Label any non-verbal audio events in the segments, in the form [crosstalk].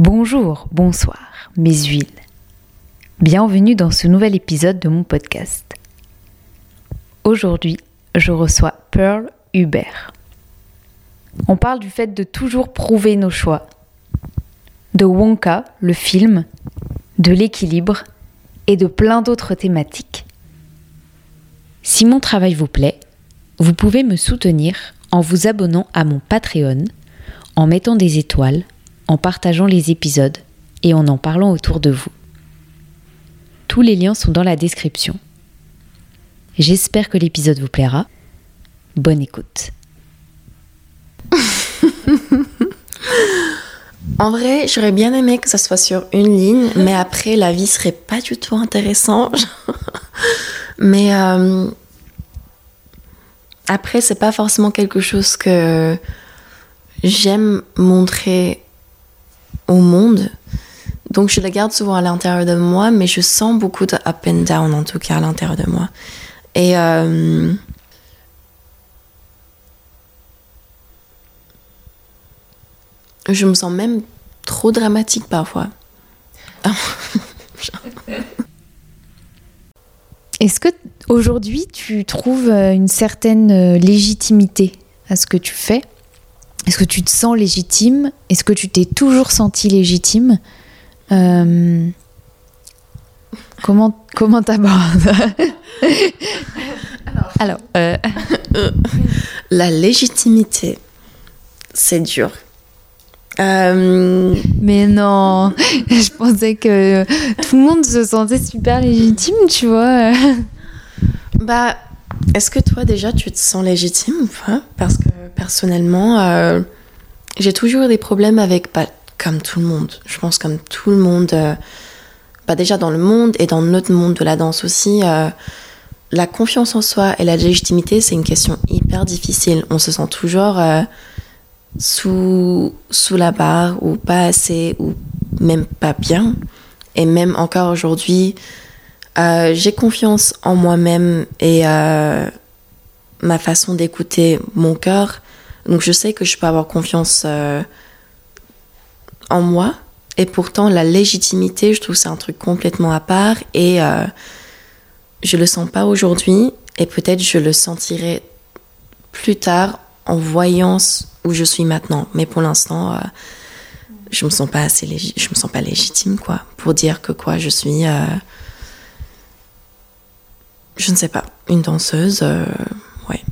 Bonjour, bonsoir, mes huiles. Bienvenue dans ce nouvel épisode de mon podcast. Aujourd'hui, je reçois Pearl Hubert. On parle du fait de toujours prouver nos choix, de Wonka, le film, de l'équilibre et de plein d'autres thématiques. Si mon travail vous plaît, vous pouvez me soutenir en vous abonnant à mon Patreon, en mettant des étoiles en partageant les épisodes et en en parlant autour de vous. Tous les liens sont dans la description. J'espère que l'épisode vous plaira. Bonne écoute. [laughs] en vrai, j'aurais bien aimé que ça soit sur une ligne, mais après, la vie serait pas du tout intéressante. [laughs] mais euh, après, c'est pas forcément quelque chose que j'aime montrer au monde. Donc je la garde souvent à l'intérieur de moi, mais je sens beaucoup de up and down en tout cas à l'intérieur de moi. Et euh, je me sens même trop dramatique parfois. [laughs] Est-ce que aujourd'hui tu trouves euh, une certaine euh, légitimité à ce que tu fais? Est-ce que tu te sens légitime? Est-ce que tu t'es toujours senti légitime? Euh, Comment comment t'abordes? Alors, euh, la légitimité, c'est dur. Euh, Mais non, je pensais que tout le monde se sentait super légitime, tu vois. Bah, est-ce que toi déjà tu te sens légitime ou pas? Parce que personnellement, euh, j'ai toujours eu des problèmes avec, bah, comme tout le monde, je pense comme tout le monde, euh, bah, déjà dans le monde et dans notre monde de la danse aussi, euh, la confiance en soi et la légitimité, c'est une question hyper difficile. On se sent toujours sous, sous la barre ou pas assez ou même pas bien. Et même encore aujourd'hui, j'ai confiance en moi-même et ma façon d'écouter mon cœur donc je sais que je peux avoir confiance euh, en moi. Et pourtant, la légitimité, je trouve c'est un truc complètement à part. Et euh, je le sens pas aujourd'hui. Et peut-être je le sentirai plus tard en voyant où je suis maintenant. Mais pour l'instant, euh, je me sens pas assez je me sens pas légitime quoi pour dire que quoi je suis. Euh, je ne sais pas, une danseuse, ouais.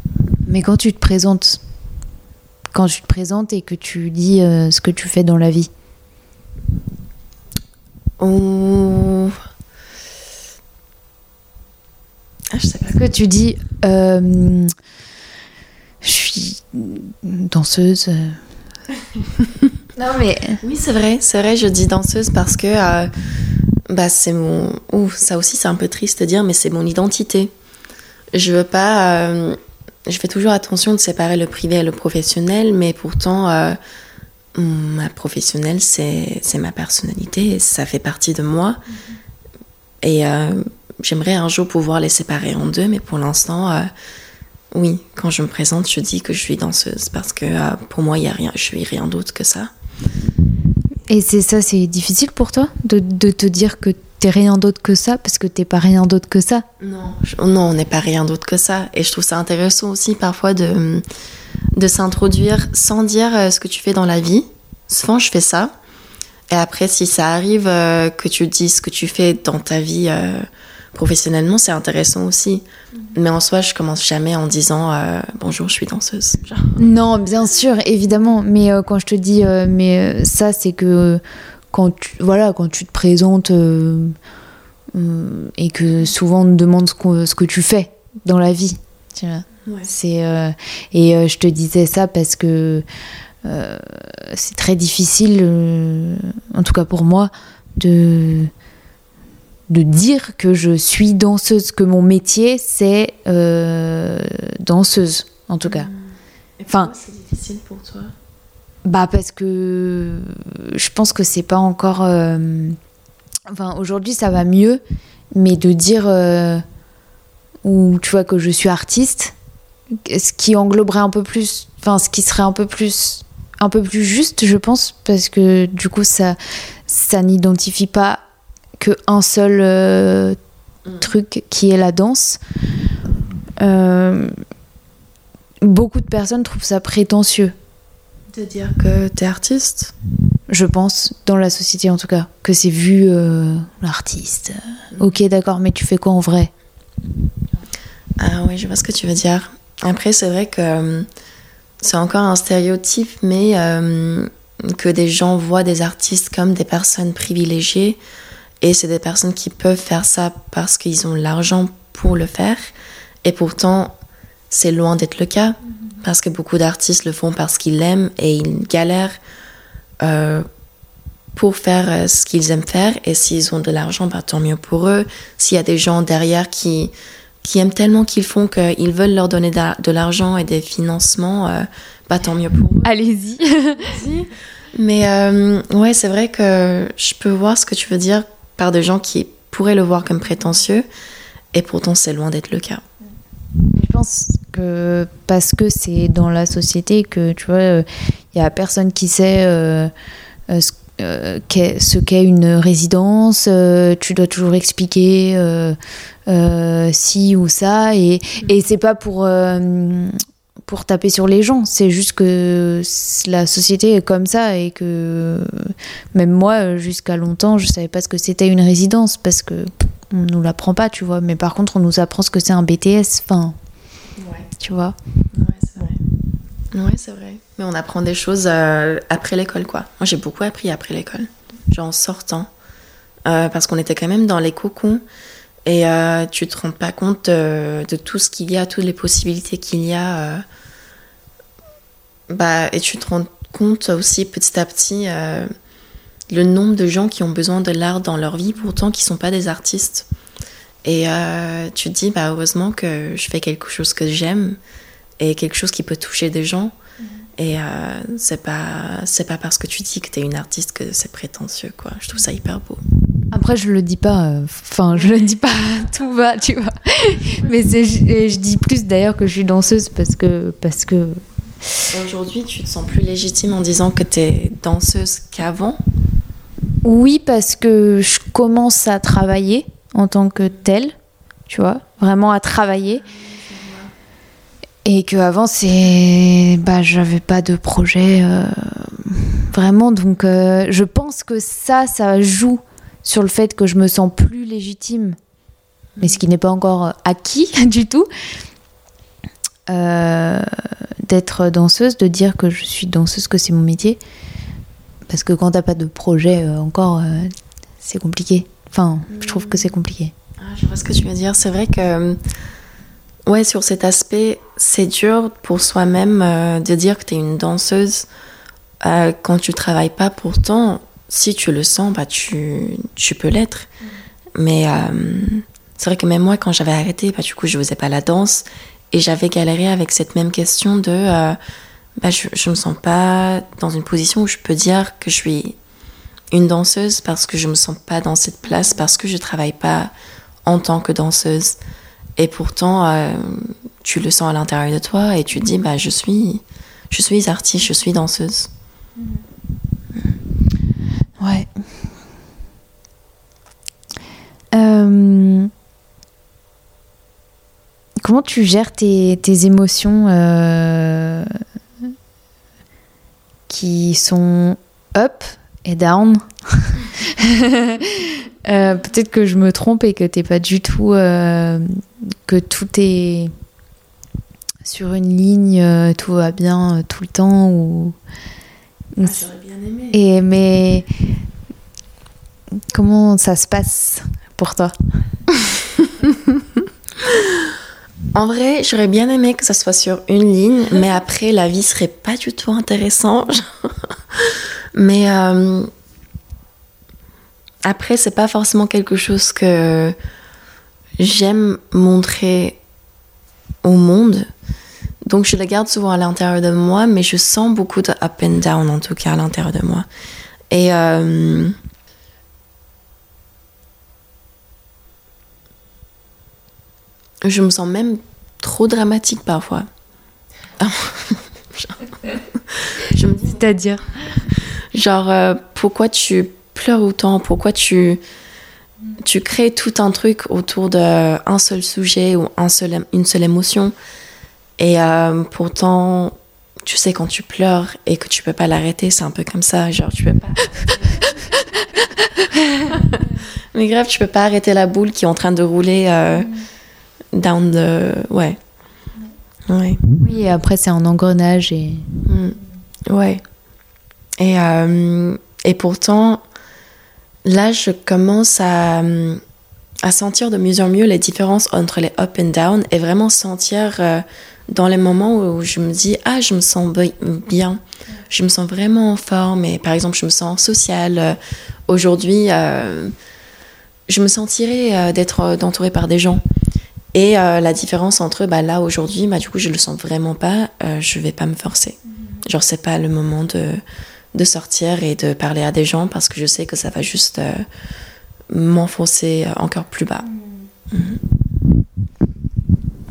Mais quand tu te présentes quand tu te présentes et que tu dis euh, ce que tu fais dans la vie oh. ah, je sais pas. que tu dis euh, je suis danseuse euh. [laughs] non mais oui c'est vrai c'est vrai je dis danseuse parce que bah c'est mon Ouh, ça aussi c'est un peu triste de dire mais c'est mon identité je veux pas je fais toujours attention de séparer le privé et le professionnel, mais pourtant, euh, ma professionnelle, c'est ma personnalité, ça fait partie de moi. Mm-hmm. Et euh, j'aimerais un jour pouvoir les séparer en deux, mais pour l'instant, euh, oui, quand je me présente, je dis que je suis danseuse, parce que pour moi, il y a rien, je suis rien d'autre que ça. Et c'est ça, c'est difficile pour toi de, te dire que t'es rien d'autre que ça parce que t'es pas rien d'autre que ça? Non, non, on n'est pas rien d'autre que ça. Et je trouve ça intéressant aussi parfois de, de s'introduire sans dire euh, ce que tu fais dans la vie. Souvent, je fais ça. Et après, si ça arrive euh, que tu dises ce que tu fais dans ta vie euh, professionnellement, c'est intéressant aussi. Mm-hmm. Mais en soi, je commence jamais en disant bonjour, je suis danseuse. Non, bien sûr, évidemment. Mais quand je te dis mais ça, c'est que quand tu, voilà, quand tu te présentes euh, euh, et que souvent on te demande ce, que tu fais dans la vie. Tu vois. C'est, euh, et je te disais ça parce que c'est très difficile, en tout cas pour moi, de, de dire que je suis danseuse, que mon métier c'est danseuse, en tout cas. enfin, c'est difficile pour toi? bah parce que je pense que c'est pas encore. Euh, enfin aujourd'hui ça va mieux, mais de dire euh, ou tu vois que je suis artiste, ce qui engloberait un peu plus, enfin ce qui serait un peu plus un peu plus juste, je pense, parce que du coup, ça, ça n'identifie pas que un seul euh, Mm. truc qui est la danse. Euh, beaucoup de personnes trouvent ça prétentieux, De dire que t'es artiste? Je pense, dans la société en tout cas, que c'est vu euh, l'artiste. Ok, d'accord, mais tu fais quoi en vrai? Ah oui, je vois ce que tu veux dire. Après, c'est vrai que c'est encore un stéréotype, mais euh, que des gens voient des artistes comme des personnes privilégiées. Et c'est des personnes qui peuvent faire ça parce qu'ils ont l'argent pour le faire. Et pourtant, c'est loin d'être le cas. Parce que beaucoup d'artistes le font parce qu'ils l'aiment et ils galèrent euh, pour faire euh, ce qu'ils aiment faire. Et s'ils ont de l'argent, bah, tant mieux pour eux. S'il y a des gens derrière qui, qui aiment tellement qu'ils font qu'ils veulent leur donner de l'argent et des financements, euh, bah, tant mieux pour eux. Allez-y. Mais euh, ouais, c'est vrai que je peux voir ce que tu veux dire par des gens qui pourraient le voir comme prétentieux, et pourtant c'est loin d'être le cas. Je pense que parce que c'est dans la société que tu vois, il y a personne qui sait euh, euh, ce, euh, ce qu'est une résidence. euh, tu dois toujours expliquer euh, euh, si ou ça, et, et c'est pas pour euh, pour taper sur les gens. C'est juste que la société est comme ça et que même moi, jusqu'à longtemps, je savais pas ce que c'était une résidence parce que on nous l'apprend pas, tu vois. Mais par contre, on nous apprend ce que c'est un BTS. Enfin, Ouais, tu vois. c'est vrai. Ouais, c'est vrai. Mais on apprend des choses euh, après l'école, quoi. Moi, j'ai beaucoup appris après l'école, genre en sortant, Euh, parce qu'on était quand même dans les cocons. Et euh, tu te rends pas compte euh, de tout ce qu'il y a, toutes les possibilités qu'il y a. Bah, et tu te rends compte aussi petit à petit le nombre de gens qui ont besoin de l'art dans leur vie, pourtant qui sont pas des artistes. Et tu te dis, bah, heureusement que je fais quelque chose que j'aime et quelque chose qui peut toucher des gens. Et euh, c'est pas c'est pas parce que tu dis que t'es une artiste que c'est prétentieux, quoi. Je trouve ça hyper beau. Après, je le dis pas. euh, Enfin, je le dis pas tout va, tu vois. Mais je, je dis plus d'ailleurs que je suis danseuse parce que parce que Aujourd'hui, tu te sens plus légitime en disant que t'es danseuse qu'avant? oui parce que je commence à travailler en tant que telle, tu vois, vraiment à travailler. Et que avant c'est bah j'avais pas de projet euh, vraiment. Donc euh, je pense que ça ça joue sur le fait que je me sens plus légitime. Mais ce qui n'est pas encore acquis [laughs] du tout. Euh, d'être danseuse de dire que je suis danseuse que c'est mon métier. Parce que quand t'as pas de projet encore c'est compliqué. Enfin je trouve que c'est compliqué. Ah, je vois ce que tu veux dire. C'est vrai que, ouais, sur cet aspect, c'est dur pour soi-même euh, de dire que tu es une danseuse euh, quand tu travailles pas. Pourtant, si tu le sens, bah, tu, tu peux l'être. Mais euh, c'est vrai que même moi, quand j'avais arrêté, bah, du coup, je faisais pas la danse. Et j'avais galéré avec cette même question de. bah, je, je me sens pas dans une position où je peux dire que je suis une danseuse parce que je me sens pas dans cette place, parce que je travaille pas en tant que danseuse. Et pourtant, euh, tu le sens à l'intérieur de toi et tu te dis, bah, je suis, artiste, je suis danseuse. Ouais. Euh, Comment tu gères tes, tes émotions euh, qui sont up et down? [laughs] [laughs] Euh, Peut-être que je me trompe et que t'es pas du tout euh, que tout est sur une ligne, euh, tout va bien tout le temps ou ou J'aurais bien aimé. et mais comment ça se passe pour toi? [laughs] En vrai, j'aurais bien aimé que ça soit sur une ligne, mais après, la vie serait pas du tout intéressante. [laughs] mais euh, après, c'est pas forcément quelque chose que j'aime montrer au monde. Donc, je le garde souvent à l'intérieur de moi, mais je sens beaucoup de up and down, en tout cas, à l'intérieur de moi. Et. euh, je me sens même trop dramatique parfois. [laughs] [laughs] je me dis C'est-à-dire? Genre, euh, pourquoi tu pleures autant Pourquoi tu, tu crées tout un truc autour d'un seul sujet ou un seul, une seule émotion Et euh, pourtant, tu sais, quand tu pleures et que tu peux pas l'arrêter, c'est un peu comme ça. Genre, tu peux pas. [laughs] Mais grave, tu peux pas arrêter la boule qui est en train de rouler euh, down the. Ouais. Ouais. Oui, et après, c'est un engrenage et. Mm. Ouais. Et, euh, et pourtant, là, je commence à, à sentir de mieux en mieux les différences entre les up and down et vraiment sentir euh, dans les moments où je me dis, ah, je me sens bien, je me sens vraiment en forme et par exemple, je me sens sociale. Aujourd'hui, euh, je me sentirais d'être entourée par des gens. Et la différence entre bah, là aujourd'hui, bah, du coup, je le sens vraiment pas, je vais pas me forcer. Genre, c'est pas le moment de, de sortir et de parler à des gens parce que je sais que ça va juste euh, m'enfoncer encore plus bas. Mm. Mhm.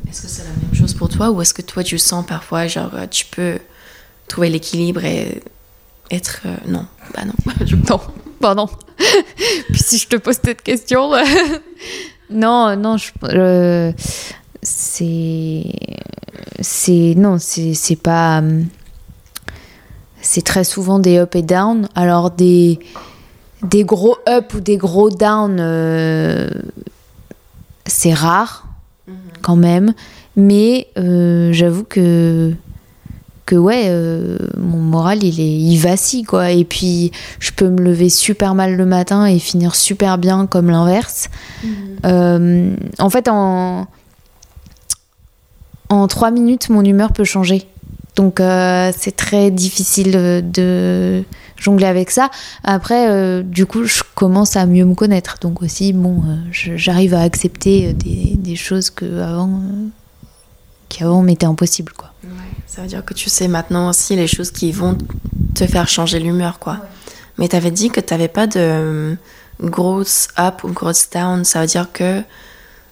Est-ce que c'est la même chose pour toi ou est-ce que toi tu sens parfois genre tu peux trouver l'équilibre et être euh, non bah non [laughs] non pardon [laughs] puis si je te pose cette question [laughs] non non je c'est c'est non c'est c'est pas hum, c'est très souvent des up et down. Alors des, des gros up ou des gros down, euh, c'est rare mhm. quand même. Mais euh, j'avoue que que ouais, euh, mon moral il est il vacille quoi. Et puis je peux me lever super mal le matin et finir super bien comme l'inverse. Mhm. en fait en en trois minutes mon humeur peut changer. Donc euh, c'est très difficile de jongler avec ça. Après, euh, du coup, je commence à mieux me connaître. Donc aussi, bon, euh, j'arrive à accepter des, choses que avant, qui avant m'étaient impossibles, quoi. ça veut dire que tu sais maintenant aussi les choses qui vont te faire changer l'humeur, quoi. Mais tu avais dit que tu n'avais pas de grosse up ou grosse down. Ça veut dire que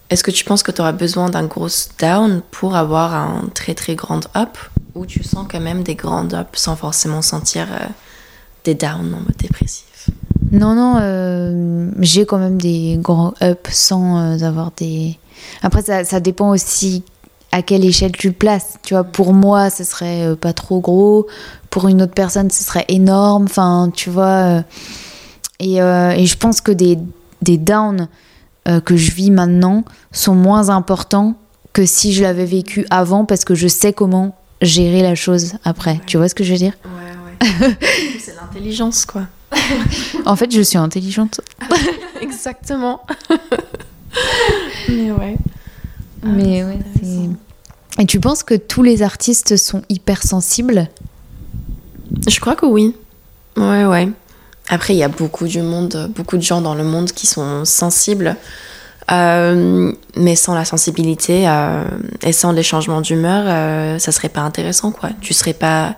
est-ce que tu penses que tu auras besoin d'un gros down pour avoir un très très grand up? Ou tu sens quand même des grands ups sans forcément sentir euh, des downs en mode dépressif Non, non, euh, j'ai quand même des grands ups sans euh, avoir des. Après, ça, ça, dépend aussi à quelle échelle tu le places. Tu vois, pour moi, ce serait pas trop gros. Pour une autre personne, ce serait énorme. Enfin, tu vois. Et, et, je pense que des, des downs que je vis maintenant sont moins importants que si je l'avais vécu avant parce que je sais comment gérer la chose après. Tu vois ce que je veux dire Ouais, ouais. [laughs] c'est l'intelligence, quoi. en fait, je suis intelligente. [laughs] Exactement. Mais ouais. Mais ah, ouais, Et tu penses que tous les artistes sont hypersensibles? Je crois que oui. Ouais, ouais. Après, il y a beaucoup du monde, beaucoup de gens dans le monde qui sont sensibles. Euh, mais sans la sensibilité euh, et sans les changements d'humeur, euh, ça serait pas intéressant, quoi. Tu serais pas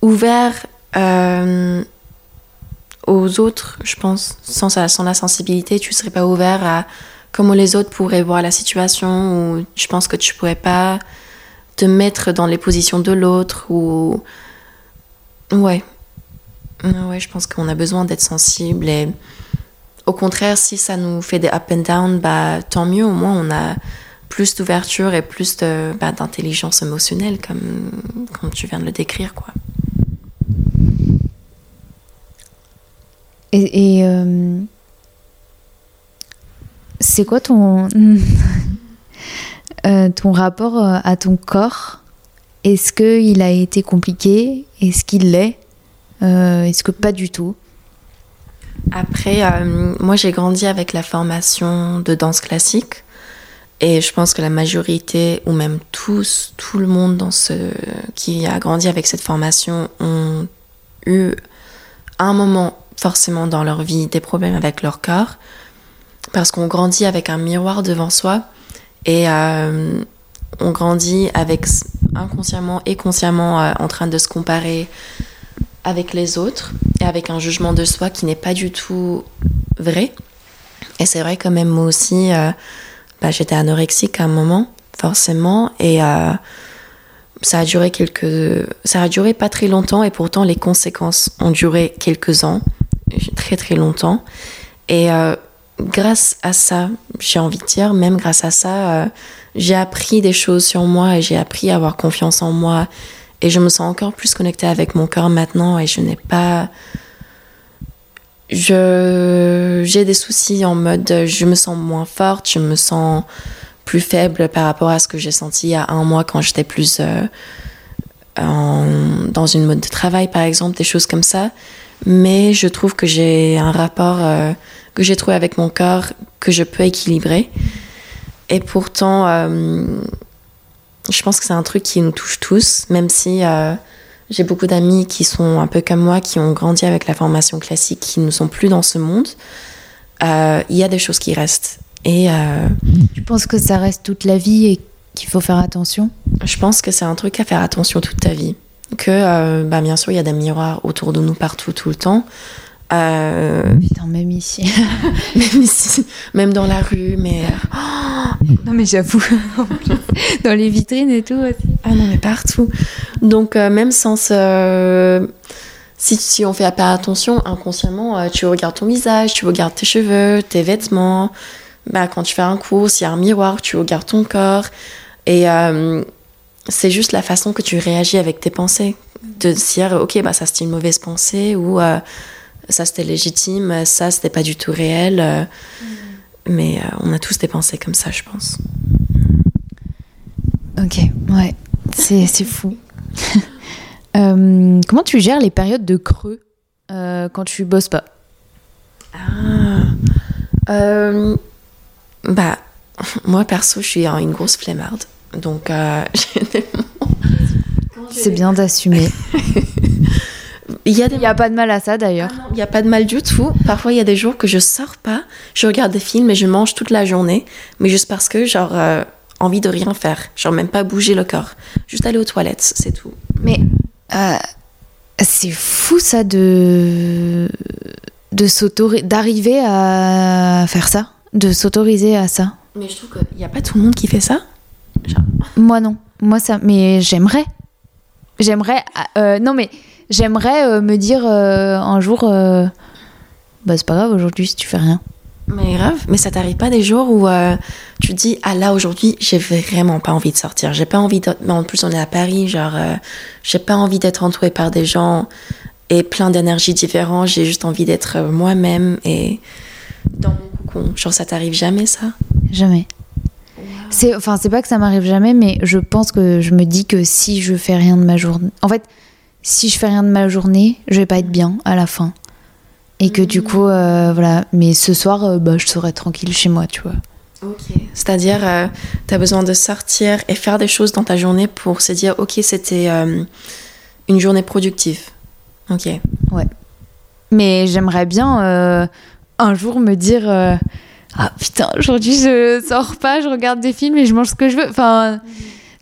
ouvert aux autres, je pense. Sans, sans la sensibilité, tu serais pas ouvert à comment les autres pourraient voir la situation, ou je pense que tu pourrais pas te mettre dans les positions de l'autre, ou. Ouais. Ouais, je pense qu'on a besoin d'être sensible et au contraire, si ça nous fait des up and down, bah, tant mieux, au moins on a plus d'ouverture et plus bah, d'intelligence émotionnelle, comme, comme tu viens de le décrire. Quoi. Et, euh, c'est quoi ton, [laughs] euh, ton rapport euh, à ton corps? Est-ce qu'il a été compliqué? Est-ce qu'il l'est? Est-ce que pas du tout? Après, euh, moi j'ai grandi avec la formation de danse classique. Et je pense que la majorité, ou même tous, tout le monde qui a grandi avec cette formation ont eu un moment forcément dans leur vie des problèmes avec leur corps. Parce qu'on grandit avec un miroir devant soi. Et euh, on grandit avec inconsciemment et consciemment euh, en train de se comparer avec les autres et avec un jugement de soi qui n'est pas du tout vrai. Et c'est vrai quand même moi aussi, euh, bah, j'étais anorexique à un moment, forcément, et euh, ça a duré quelques, ça a duré pas très longtemps et pourtant les conséquences ont duré quelques ans, très très longtemps. Et euh, grâce à ça, j'ai envie de dire, même grâce à ça, j'ai appris des choses sur moi et j'ai appris à avoir confiance en moi. Et je me sens encore plus connectée avec mon corps maintenant et je n'ai pas. Je, j'ai des soucis en mode je me sens moins forte, je me sens plus faible par rapport à ce que j'ai senti il y a un mois quand j'étais plus euh, en, dans une mode de travail par exemple, des choses comme ça. Mais je trouve que j'ai un rapport euh, que j'ai trouvé avec mon corps que je peux équilibrer. Et pourtant, euh, je pense que c'est un truc qui nous touche tous, même si euh, j'ai beaucoup d'amis qui sont un peu comme moi, qui ont grandi avec la formation classique, qui ne sont plus dans ce monde. Euh, Il y a des choses qui restent. Et euh, Tu penses que ça reste toute la vie et qu'il faut faire attention? je pense que c'est un truc à faire attention toute ta vie. Que, bah, bien sûr, il y a des miroirs autour de nous partout, tout le temps. Euh, Putain, même ici. [laughs] même ici, même dans la rue, mais. non, mais j'avoue. [laughs] Dans les vitrines et tout aussi. Ah non, mais partout. Donc, euh, même sans ce. Si, si on fait pas attention, inconsciemment, euh, tu regardes ton visage, tu regardes tes cheveux, tes vêtements. Bah, quand tu fais un course, il y a un miroir, tu regardes ton corps. Et euh, c'est juste la façon que tu réagis avec tes pensées. De dire, ok, bah, ça c'était une mauvaise pensée ou euh, ça c'était légitime, ça c'était pas du tout réel. euh, Mais euh, on a tous des pensées comme ça, je pense. Ok, ouais. C'est fou. [laughs] Euh, comment tu gères les périodes de creux euh, quand tu bosses pas? Ah. Euh, bah, [laughs] moi perso, je suis une grosse flemmarde. Donc, j'ai des moments- C'est bien d'assumer. [laughs] Il y a des Il n'y a pas de mal à ça d'ailleurs. Il n'y a pas de mal du tout. Parfois, il y a des jours que je sors pas, je regarde des films et je mange toute la journée, mais juste parce que, genre, euh, envie de rien faire. Genre, même pas bouger le corps. Juste aller aux toilettes, c'est tout. Mais euh, c'est fou ça de de s'autori- d'arriver à faire ça, de s'autoriser à ça. Mais je trouve qu'il n'y a pas tout le monde qui fait ça. Moi non, moi ça, mais j'aimerais, j'aimerais, euh, non mais j'aimerais euh, me dire euh, un jour, euh, bah c'est pas grave aujourd'hui si tu fais rien. Mais grave, mais ça t'arrive pas des jours où euh, tu te dis ah là aujourd'hui j'ai vraiment pas envie de sortir, j'ai pas envie de... mais en plus on est à Paris, genre euh, j'ai pas envie d'être entourée par des gens et plein d'énergies différentes, j'ai juste envie d'être moi-même et dans mon cocon. Genre ça t'arrive jamais ça? Jamais. C'est, enfin, c'est pas que ça m'arrive jamais, mais je pense que je me dis que si je fais rien de ma journée, en fait, si je fais rien de ma journée, je vais pas être bien à la fin. Et que du coup, euh, voilà. Mais ce soir, euh, bah, je serai tranquille chez moi, tu vois. Ok. C'est-à-dire, euh, tu as besoin de sortir et faire des choses dans ta journée pour se dire, ok, c'était euh, une journée productive. Ok. Mais j'aimerais bien un jour me dire ah putain aujourd'hui je sors pas, je regarde des films et je mange ce que je veux. Enfin,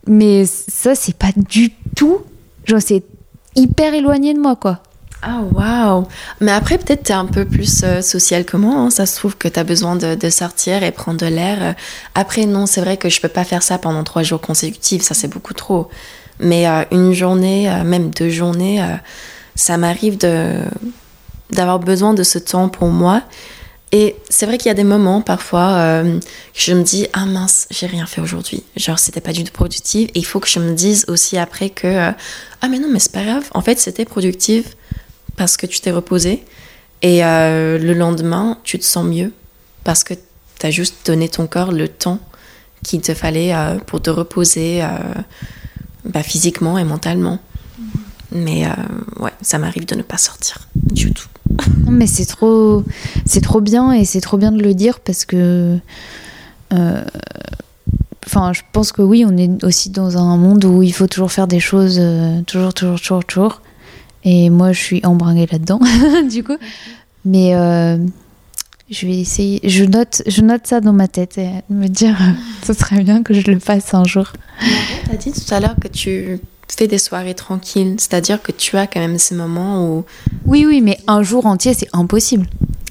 mais ça c'est pas du tout. Genre c'est hyper éloigné de moi quoi. Ah, waouh! Mais après, peut-être t'es un peu plus euh, social que moi. hein. Ça se trouve que t'as besoin de, sortir et prendre de l'air. Euh, Après, non, c'est vrai que je peux pas faire ça pendant trois jours consécutifs. Ça, c'est beaucoup trop. Mais euh, une journée, euh, même deux journées, ça m'arrive de d'avoir besoin de ce temps pour moi. Et c'est vrai qu'il y a des moments parfois euh, que je me dis ah mince j'ai rien fait aujourd'hui. Genre c'était pas du tout productif. Et il faut que je me dise aussi après que euh, ah mais non mais c'est pas grave. En fait c'était productif parce que tu t'es reposé. Et euh, le lendemain tu te sens mieux parce que tu as juste donné ton corps le temps qu'il te fallait pour te reposer bah, physiquement et mentalement. Mais euh, ouais ça m'arrive de ne pas sortir du tout Mais c'est trop, c'est trop bien et c'est trop bien de le dire parce que, euh, je pense que oui, on est aussi dans un monde où il faut toujours faire des choses, euh, toujours, toujours, toujours, toujours. Et moi, je suis embringuée là-dedans, [laughs] du coup. Mais euh, je vais essayer. Je note, je note ça dans ma tête et me dire, [laughs] ce serait bien que je le fasse un jour. Tu as dit tout à l'heure que tu fais des soirées tranquilles, c'est-à-dire que tu as quand même ces moments où... Oui, oui, mais un jour entier, c'est impossible.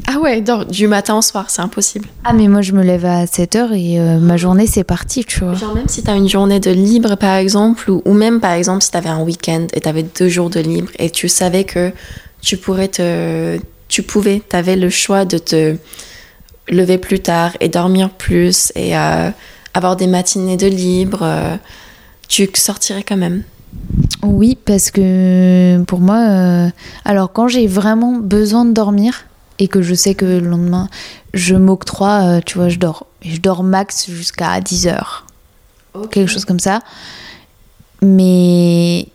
Ah ouais, du matin au soir, c'est impossible. Ah mais moi je me lève à 7h et euh, ma journée c'est parti, tu vois. Genre même si t'as une journée de libre par exemple, ou, même par exemple si t'avais un week-end et t'avais deux jours de libre et tu savais que tu pourrais te... Tu pouvais, t'avais le choix de te lever plus tard et dormir plus et euh, avoir des matinées de libre, euh, tu sortirais quand même. Oui, parce que pour moi, alors quand j'ai vraiment besoin de dormir, et que je sais que le lendemain, je m'octroie, euh, tu vois, je dors. Je dors max jusqu'à 10 heures. Quelque chose comme ça. Mais.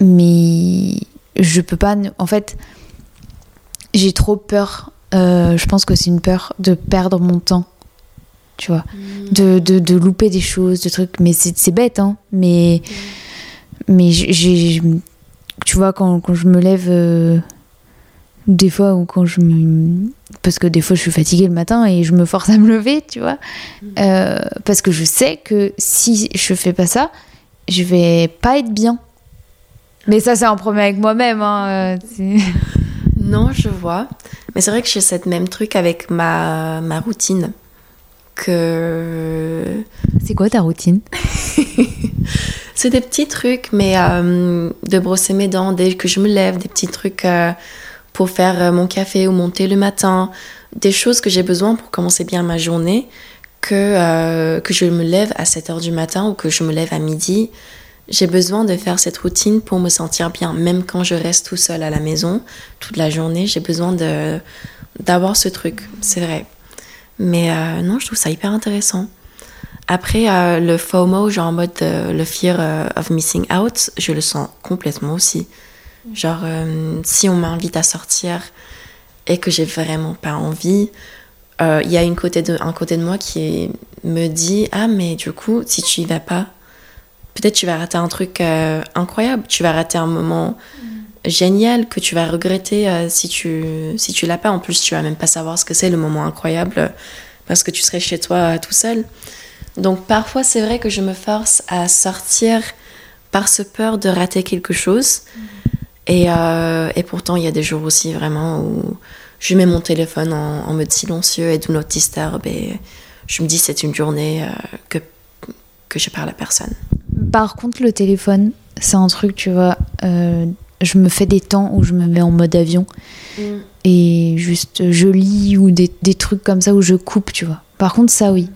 Mais. Je peux pas. En fait, j'ai trop peur. Euh, je pense que c'est une peur de perdre mon temps. Tu vois. Hmm. De, de, de, louper des choses, de trucs. Mais c'est bête, hein. Mais. Mais j'ai. Tu vois, quand, quand, je me lève. Euh, des fois ou quand je me parce que des fois je suis fatiguée le matin et je me force à me lever tu vois mm. euh, parce que je sais que si je fais pas ça je vais pas être bien mais ça c'est un problème avec moi-même hein, euh, [laughs] non je vois mais c'est vrai que j'ai cette même truc avec ma, ma routine que c'est quoi ta routine? [laughs] c'est des petits trucs mais euh, de brosser mes dents dès que je me lève des petits trucs pour faire euh, mon café ou mon thé le matin, des choses que j'ai besoin pour commencer bien ma journée, que, euh, que je me lève à 7 heures du matin ou que je me lève à midi. J'ai besoin de faire cette routine pour me sentir bien, même quand je reste tout seul à la maison toute la journée. J'ai besoin d'avoir ce truc, c'est vrai. Mais euh, non, je trouve ça hyper intéressant. Après, le FOMO, genre en mode le fear of missing out, je le sens complètement aussi. Genre, euh, si on m'invite à sortir et que j'ai vraiment pas envie, il euh, y a une côté de, un côté de moi qui me dit Ah, mais du coup, si tu y vas pas, peut-être tu vas rater un truc euh, incroyable, tu vas rater un moment génial que tu vas regretter si tu, si tu l'as pas. En plus, tu vas même pas savoir ce que c'est le moment incroyable parce que tu serais chez toi tout seul. Donc, parfois, c'est vrai que je me force à sortir par ce peur de rater quelque chose. Et, euh, et, pourtant, il y a des jours aussi vraiment où je mets mon téléphone en, mode silencieux et do not disturb et je me dis c'est une journée euh, que, que je parle à personne. Par contre, le téléphone, c'est un truc, tu vois, euh, je me fais des temps où je me mets en mode avion mm. et juste je lis ou des, des, trucs comme ça où je coupe, tu vois. Par contre, ça, oui.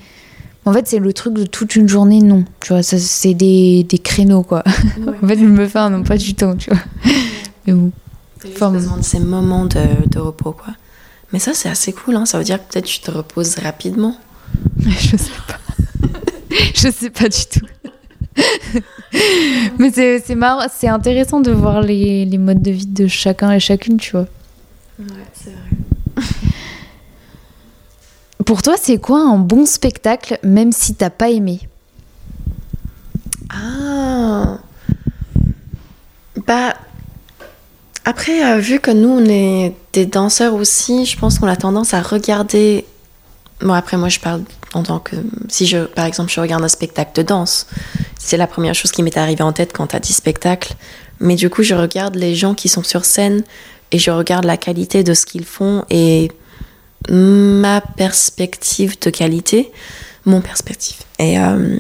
En fait, c'est le truc de toute une journée, non. Tu vois, ça, c'est des, des créneaux, quoi. [laughs] en fait, je me fais un non pas du temps, tu vois. Mais bon. Enfin, de ces moments de, de, repos, quoi. Mais ça, c'est assez cool, hein. Ça veut dire que peut-être tu te reposes rapidement. [laughs] je sais pas. [laughs] je sais pas du tout. Mais c'est marrant, c'est intéressant de voir les, les modes de vie de chacun et chacune, tu vois. Ouais, c'est vrai. Pour toi, c'est quoi un bon spectacle, même si t'as pas aimé Ah Bah. Après, euh, vu que nous, on est des danseurs aussi, je pense qu'on a tendance à regarder. Bon, après, moi, je parle en tant que. Si, je, par exemple, je regarde un spectacle de danse, c'est la première chose qui m'est arrivée en tête quand t'as dit spectacle. Mais du coup, je regarde les gens qui sont sur scène et je regarde la qualité de ce qu'ils font et ma perspective de qualité, mon perspective. Et euh,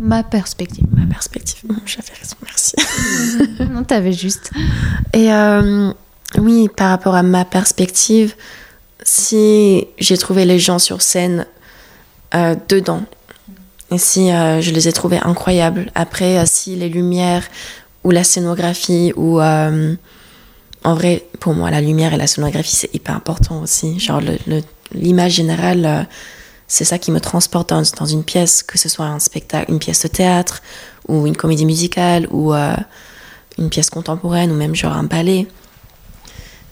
ma perspective. Ma perspective. J'avais raison, merci. [laughs] non, t'avais juste. Et euh, oui, par rapport à ma perspective, si j'ai trouvé les gens sur scène euh, dedans, et si je les ai trouvés incroyables, après, si les lumières ou la scénographie ou en vrai, pour moi, la lumière et la sonographie, c'est hyper important aussi. Genre, l'image générale, euh, c'est ça qui me transporte dans, une pièce, que ce soit un spectacle, une pièce de théâtre, ou une comédie musicale, ou euh, une pièce contemporaine, ou même genre un ballet.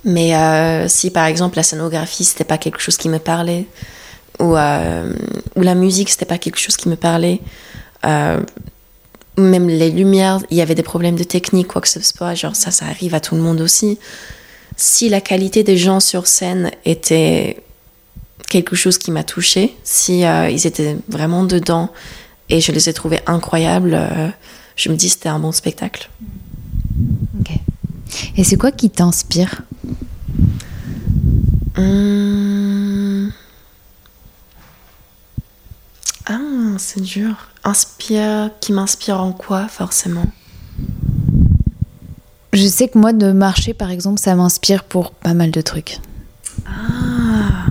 Mais euh, si par exemple la scénographie, c'était pas quelque chose qui me parlait, ou, ou la musique, c'était pas quelque chose qui me parlait, même les lumières, il y avait des problèmes de technique, quoi que ce soit, genre ça, ça arrive à tout le monde aussi. Si la qualité des gens sur scène était quelque chose qui m'a touchée, si euh, ils étaient vraiment dedans et je les ai trouvés incroyables, euh, je me dis c'était un bon spectacle. Ok. Et c'est quoi qui t'inspire? Hum. Ah, c'est dur. Inspire, qui m'inspire en quoi, forcément? Je sais que moi, de marcher, par exemple, ça m'inspire pour pas mal de trucs. Ah,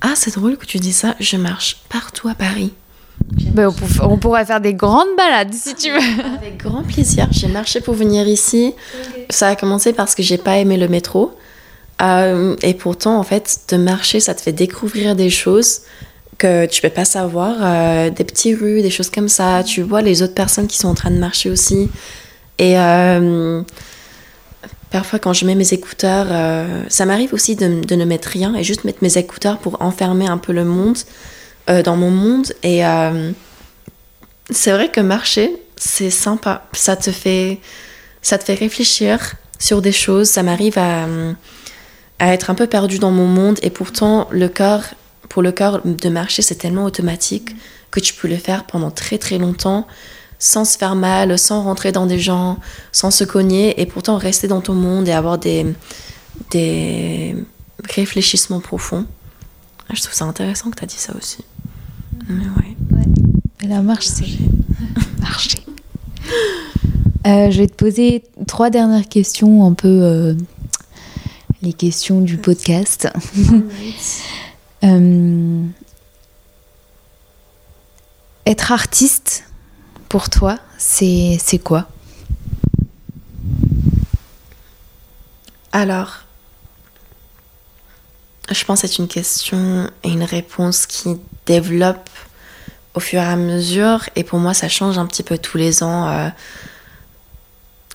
ah c'est drôle que tu dis ça. Je marche partout à Paris. Bah, on, pour- on pourrait faire des grandes balades si tu veux. Avec grand plaisir. J'ai marché pour venir ici. Ça a commencé parce que j'ai pas aimé le métro. Euh, et pourtant, en fait, de marcher, ça te fait découvrir des choses que tu peux pas savoir. euh, des petites rues, des choses comme ça. Tu vois les autres personnes qui sont en train de marcher aussi. Et euh, parfois, quand je mets mes écouteurs, euh, ça m'arrive aussi de, de ne mettre rien et juste mettre mes écouteurs pour enfermer un peu le monde dans mon monde. Et c'est vrai que marcher, c'est sympa. Ça te fait, ça te fait réfléchir sur des choses. Ça m'arrive à, à être un peu perdu dans mon monde. Et pourtant, le corps, pour le corps, de marcher, c'est tellement automatique que tu peux le faire pendant très très longtemps sans se faire mal, sans rentrer dans des gens, sans se cogner, et pourtant rester dans ton monde et avoir des, des réfléchissements profonds. Ah, Je trouve ça intéressant que tu as dit ça aussi. Mais ouais. La marche, c'est marcher. Euh, je vais te poser trois dernières questions, un peu euh, les questions du podcast. [laughs] Euh, être artiste, pour toi, c'est quoi? Alors, je pense que c'est une question et une réponse qui développe au fur et à mesure. Et pour moi, ça change un petit peu tous les ans. euh,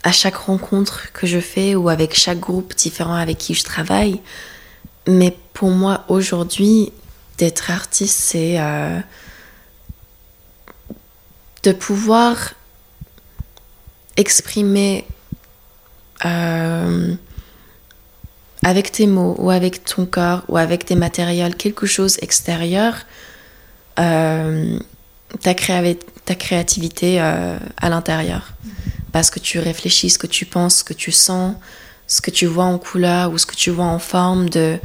à chaque rencontre que je fais ou avec chaque groupe différent avec qui je travaille. Mais pour moi, aujourd'hui, d'être artiste, c'est euh, de pouvoir exprimer euh, avec tes mots ou avec ton corps ou avec des matériels quelque chose extérieur, euh, ta, créa- ta créativité à l'intérieur. Parce que tu réfléchis ce que tu penses, ce que tu sens, ce que tu vois en couleur ou ce que tu vois en forme, de,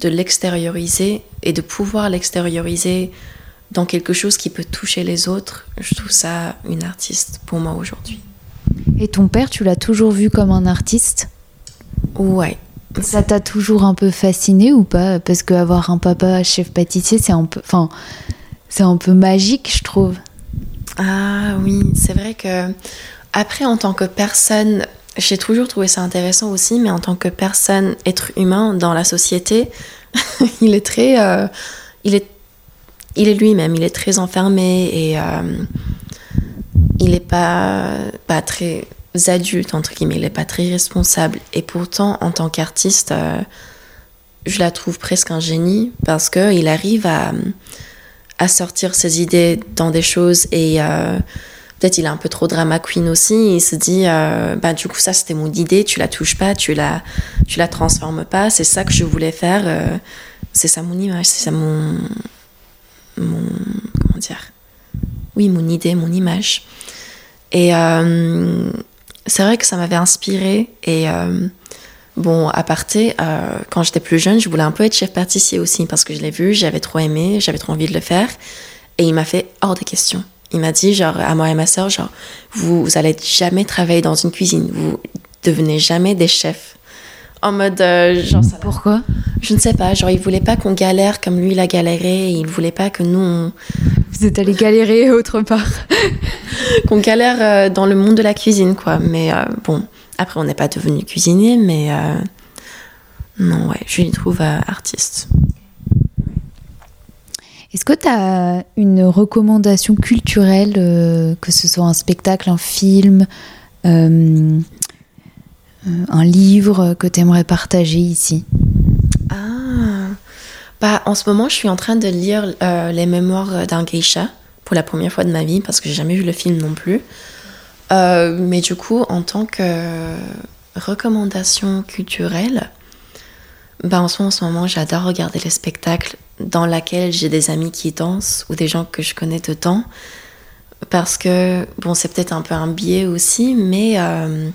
de l'extérioriser et de pouvoir l'extérioriser dans quelque chose qui peut toucher les autres. Je trouve ça une artiste pour moi aujourd'hui. Et ton père, tu l'as toujours vu comme un artiste? Ouais. Ça t'a toujours un peu fasciné ou pas? Parce qu'avoir un papa chef pâtissier, c'est un peu, enfin, c'est un peu magique, je trouve. Ah oui, c'est vrai que après en tant que personne, j'ai toujours trouvé ça intéressant aussi, mais en tant que personne, être humain dans la société, [laughs] il est très, euh, il est, il est lui-même, il est très enfermé et euh, il est pas, pas très adulte entre guillemets, il est pas très responsable. Et pourtant, en tant qu'artiste, euh, je la trouve presque un génie parce que il arrive à à sortir ses idées dans des choses et peut-être il est un peu trop drama queen aussi. Il se dit, euh, bah, du coup, ça c'était mon idée, tu la touches pas, tu la, tu la transformes pas, c'est ça que je voulais faire, euh, c'est ça mon image, c'est ça mon. Comment dire Oui, mon idée, mon image. Et euh, c'est vrai que ça m'avait inspiré et. euh, Bon, à parté, euh, quand j'étais plus jeune, je voulais un peu être chef pâtissier aussi parce que je l'ai vu, j'avais trop aimé, j'avais trop envie de le faire. Et il m'a fait hors de question. Il m'a dit, genre, à moi et ma soeur, genre, vous, vous allez jamais travailler dans une cuisine, vous devenez jamais des chefs. En mode, euh, genre, ça Pourquoi? Je ne sais pas, genre, il voulait pas qu'on galère comme lui, il a galéré, et il voulait pas que nous, on- Vous êtes allé galérer [laughs] autre part. qu'on galère euh, dans le monde de la cuisine, quoi. Mais euh, bon, après, on n'est pas devenu cuisinier, mais non, ouais, je lui trouve artiste. Est-ce que tu as une recommandation culturelle, euh, que ce soit un spectacle, un film, euh, un livre que tu aimerais partager ici? Ah, bah, en ce moment, je suis en train de lire euh, les mémoires d'un geisha pour la première fois de ma vie parce que j'ai jamais vu le film non plus. Mais du coup, en tant que recommandation culturelle, bah, en ce moment, en ce moment, j'adore regarder les spectacles dans lesquels j'ai des amis qui dansent ou des gens que je connais dedans. Parce que, bon, c'est peut-être un peu un biais aussi, mais euh,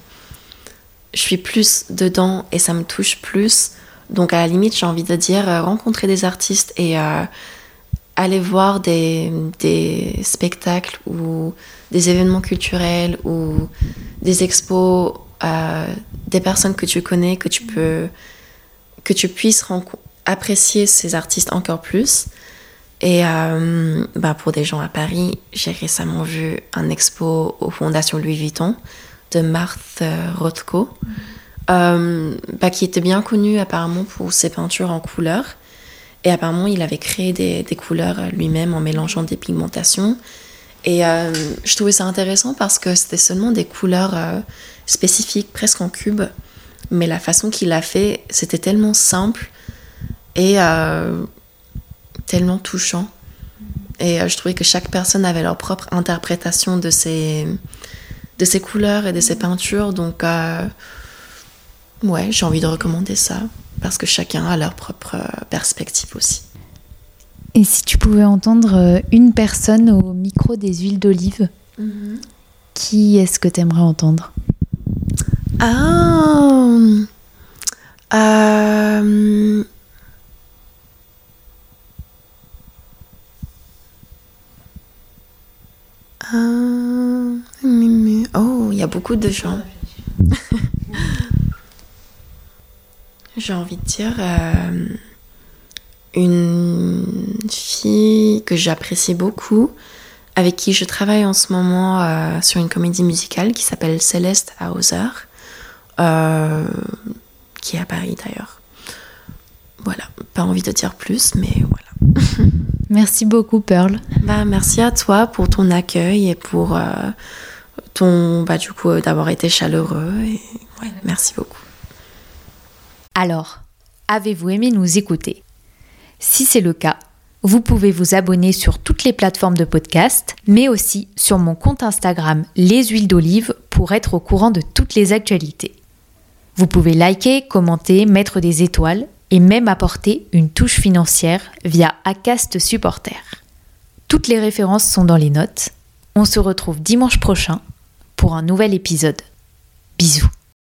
je suis plus dedans et ça me touche plus Donc à la limite, j'ai envie de dire euh, rencontrer des artistes et euh, aller voir des, des, spectacles ou des événements culturels ou des expos, des personnes que tu connais, que tu peux, que tu puisses apprécier ces artistes encore plus. Et bah pour des gens à Paris, j'ai récemment vu un expo aux Fondations Louis Vuitton de Marthe Rothko. Euh, bah, qui était bien connu apparemment pour ses peintures en couleurs. Et apparemment, il avait créé des, des couleurs lui-même en mélangeant des pigmentations. Et euh, je trouvais ça intéressant parce que c'était seulement des couleurs euh, spécifiques, presque en cube. Mais la façon qu'il l'a fait, c'était tellement simple et tellement touchant. Et je trouvais que chaque personne avait leur propre interprétation de ces, de ces couleurs et de ces peintures. Donc, Ouais, j'ai envie de recommander ça parce que chacun a leur propre euh, perspective aussi. Et si tu pouvais entendre euh, une personne au micro des huiles d'olive, mhm. qui est-ce que tu aimerais entendre? Ah euh, Oh, il y a beaucoup de gens. [laughs] j'ai envie de dire, euh, une fille que j'apprécie beaucoup, avec qui je travaille en ce moment euh, sur une comédie musicale qui s'appelle Céleste Hauser, euh, qui est à Paris d'ailleurs. Voilà, pas envie de dire plus, mais voilà. [laughs] Merci beaucoup, Pearl. Bah, merci à toi pour ton accueil et pour ton, bah, du coup, d'avoir été chaleureux. Et, ouais, merci beaucoup. Alors, avez-vous aimé nous écouter? Si c'est le cas, vous pouvez vous abonner sur toutes les plateformes de podcast, mais aussi sur mon compte Instagram Les Huiles d'Olive pour être au courant de toutes les actualités. Vous pouvez liker, commenter, mettre des étoiles et même apporter une touche financière via Acast Supporter. Toutes les références sont dans les notes. On se retrouve dimanche prochain pour un nouvel épisode. Bisous